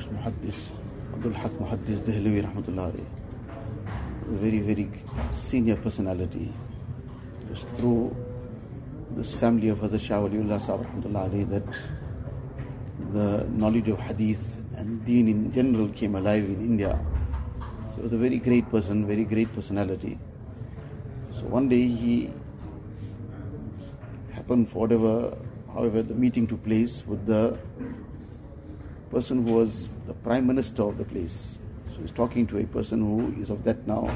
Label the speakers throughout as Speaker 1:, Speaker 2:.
Speaker 1: Sheikh Muhaddis Abdul Haq Muhaddis Dehlawi Rahmatullah. A very, very senior personality. Just through this family of Hazrat Shah Waliullah Sahib Rahmatullah that the knowledge of Hadith and Deen in general came alive in India. So he was a very great person, very great personality. So one day he happened for whatever, however, the meeting took place with the person who was the prime minister of the place. So he's talking to a person who is of that now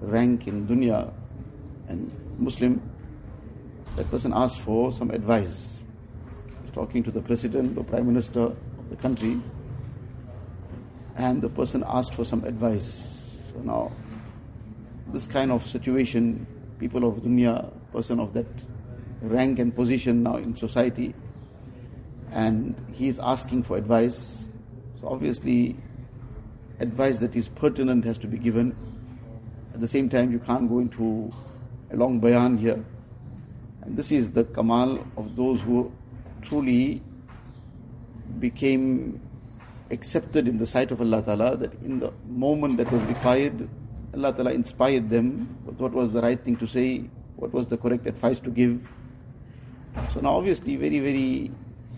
Speaker 1: rank in dunya and Muslim. That person asked for some advice. He's talking to the president or prime minister of the country, and the person asked for some advice. So now, this kind of situation, people of dunya, person of that rank and position now in society, and he is asking for advice. So obviously, advice that is pertinent has to be given. At the same time, you can't go into a long bayan here. And this is the kamal of those who truly became accepted in the sight of Allah Ta'ala, that in the moment that was required, Allah Ta'ala inspired them with what was the right thing to say, what was the correct advice to give. So now obviously very, very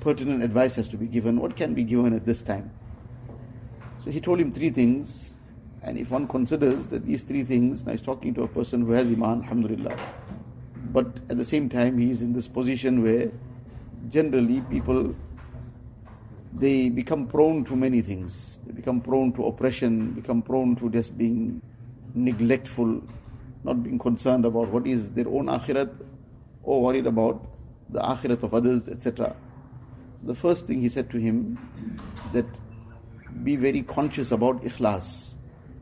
Speaker 1: pertinent advice has to be given. What can be given at this time? So he told him three things, and if one considers that these three things, now he's talking to a person who has Iman, Alhamdulillah, but at the same time he is in this position where generally people they become prone to many things. They become prone to oppression, become prone to just being neglectful, not being concerned about what is their own akhirat or worried about the akhirat of others, etc. The first thing he said to him that be very conscious about ikhlas.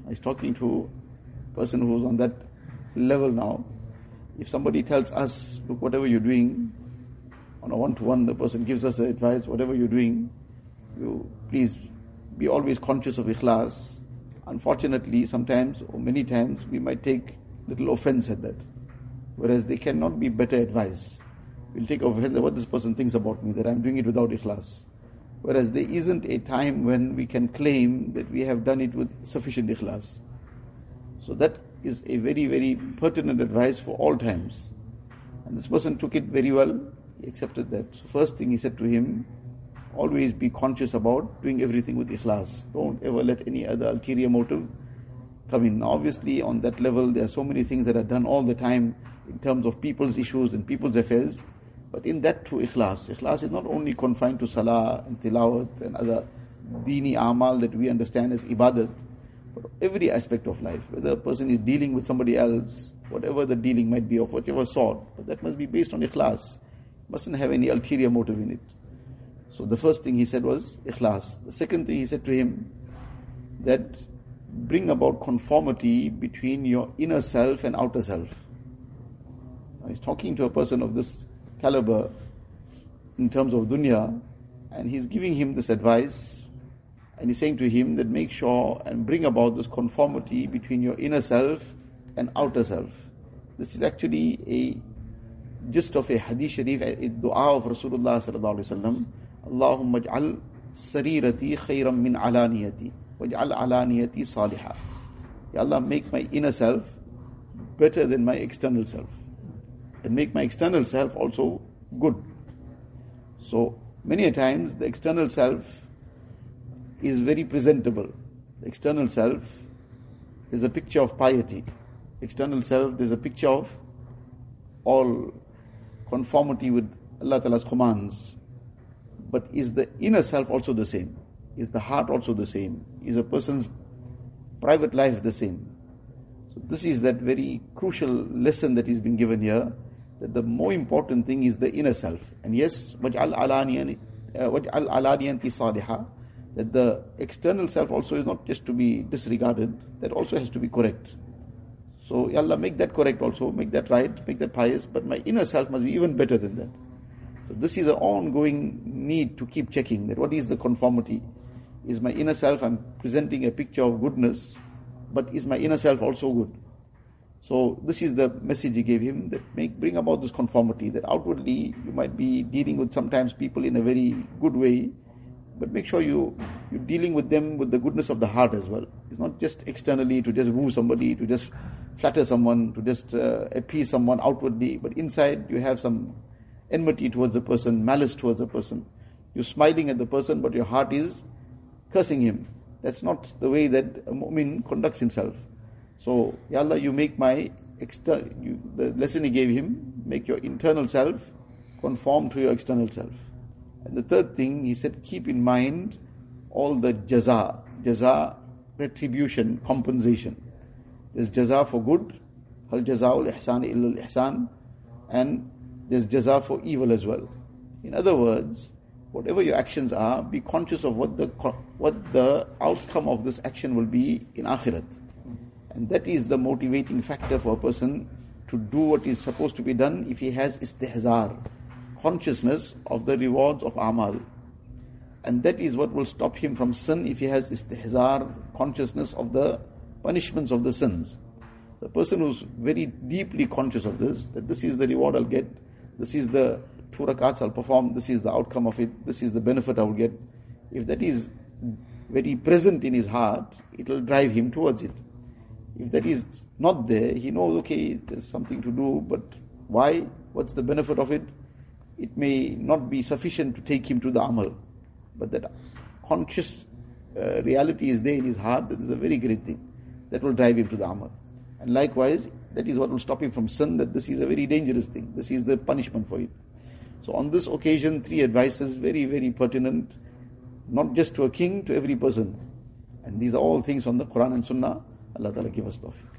Speaker 1: I was talking to a person who's on that level now. If somebody tells us, look, whatever you're doing, on a one-to-one, the person gives us advice, whatever you're doing, you please be always conscious of ikhlas. Unfortunately, sometimes or many times we might take little offense at that. Whereas they cannot be better advice. We'll take offense at what this person thinks about me, that I'm doing it without ikhlas. Whereas there isn't a time when we can claim that we have done it with sufficient ikhlas. So that is a very, very pertinent advice for all times. And this person took it very well, he accepted that. So first thing he said to him, always be conscious about doing everything with ikhlas. Don't ever let any other ulterior motive come in. Now, obviously, on that level, there are so many things that are done all the time in terms of people's issues and people's affairs. But in that too, ikhlas. Ikhlas is not only confined to salah and tilawat and other dini amal that we understand as ibadat, but every aspect of life. Whether a person is dealing with somebody else, whatever the dealing might be of whatever sort, but that must be based on ikhlas. Mustn't have any ulterior motive in it. So the first thing he said was ikhlas. The second thing he said to him that bring about conformity between your inner self and outer self. Now he's talking to a person of this caliber in terms of dunya, and he's giving him this advice, and he's saying to him that make sure and bring about this conformity between your inner self and outer self. This is actually a gist of a hadith sharif, a dua of Rasulullah sallallahu alaihi wasallam. Allahumma ja'al sarirati khayran min alaniyati, waj'al alaniyati salihah. Ya Allah, make my inner self better than my external self and make my external self also good so many a times the external self is very presentable the external self is a picture of piety external self is a picture of all conformity with Allah Ta'ala's commands but is the inner self also the same? Is the heart also the same? Is a person's private life the same? So this is that very crucial lesson that is being given here. That the more important thing is the inner self. And yes, uh, waj'al alaniyati saliha. That the external self also is not just to be disregarded. That also has to be correct. So Allah make that correct also, make that right, make that pious. But my inner self must be even better than that. So this is an ongoing need to keep checking that what is the conformity? Is my inner self, I'm presenting a picture of goodness, but is my inner self also good? So this is the message he gave him that make bring about this conformity that outwardly you might be dealing with sometimes people in a very good way, but make sure you, you're dealing with them with the goodness of the heart as well. It's not just externally to just woo somebody, to just flatter someone, to just uh, appease someone outwardly, but inside you have some enmity towards a person, malice towards a person. You're smiling at the person, but your heart is cursing him. That's not the way that a mu'min conducts himself. So, Ya Allah, you make my external, the lesson he gave him, make your internal self conform to your external self. And the third thing, he said, keep in mind all the jaza, jaza, retribution, compensation. There's jaza for good, hal jazaul ihsan illa ihsan, and there's jaza for evil as well. In other words, whatever your actions are, be conscious of what the what the outcome of this action will be in akhirat. And that is the motivating factor for a person to do what is supposed to be done if he has istihzar, consciousness of the rewards of amal. And that is what will stop him from sin if he has istihzar, consciousness of the punishments of the sins. The person who's very deeply conscious of this, that this is the reward I'll get, this is the two I'll perform, this is the outcome of it, this is the benefit I will get. If that is very present in his heart, it will drive him towards it. If that is not there, he knows, okay, there's something to do, but why? What's the benefit of it? It may not be sufficient to take him to the amal, but that conscious uh, reality is there in his heart, that is a very great thing. That will drive him to the amal. And likewise, that is what will stop him from sin, that this is a very dangerous thing. This is the punishment for it. So on this occasion, three advices, very, very pertinent, not just to a king, to every person. And these are all things on the Quran and Sunnah. Allah Ta'ala give us tawfiq.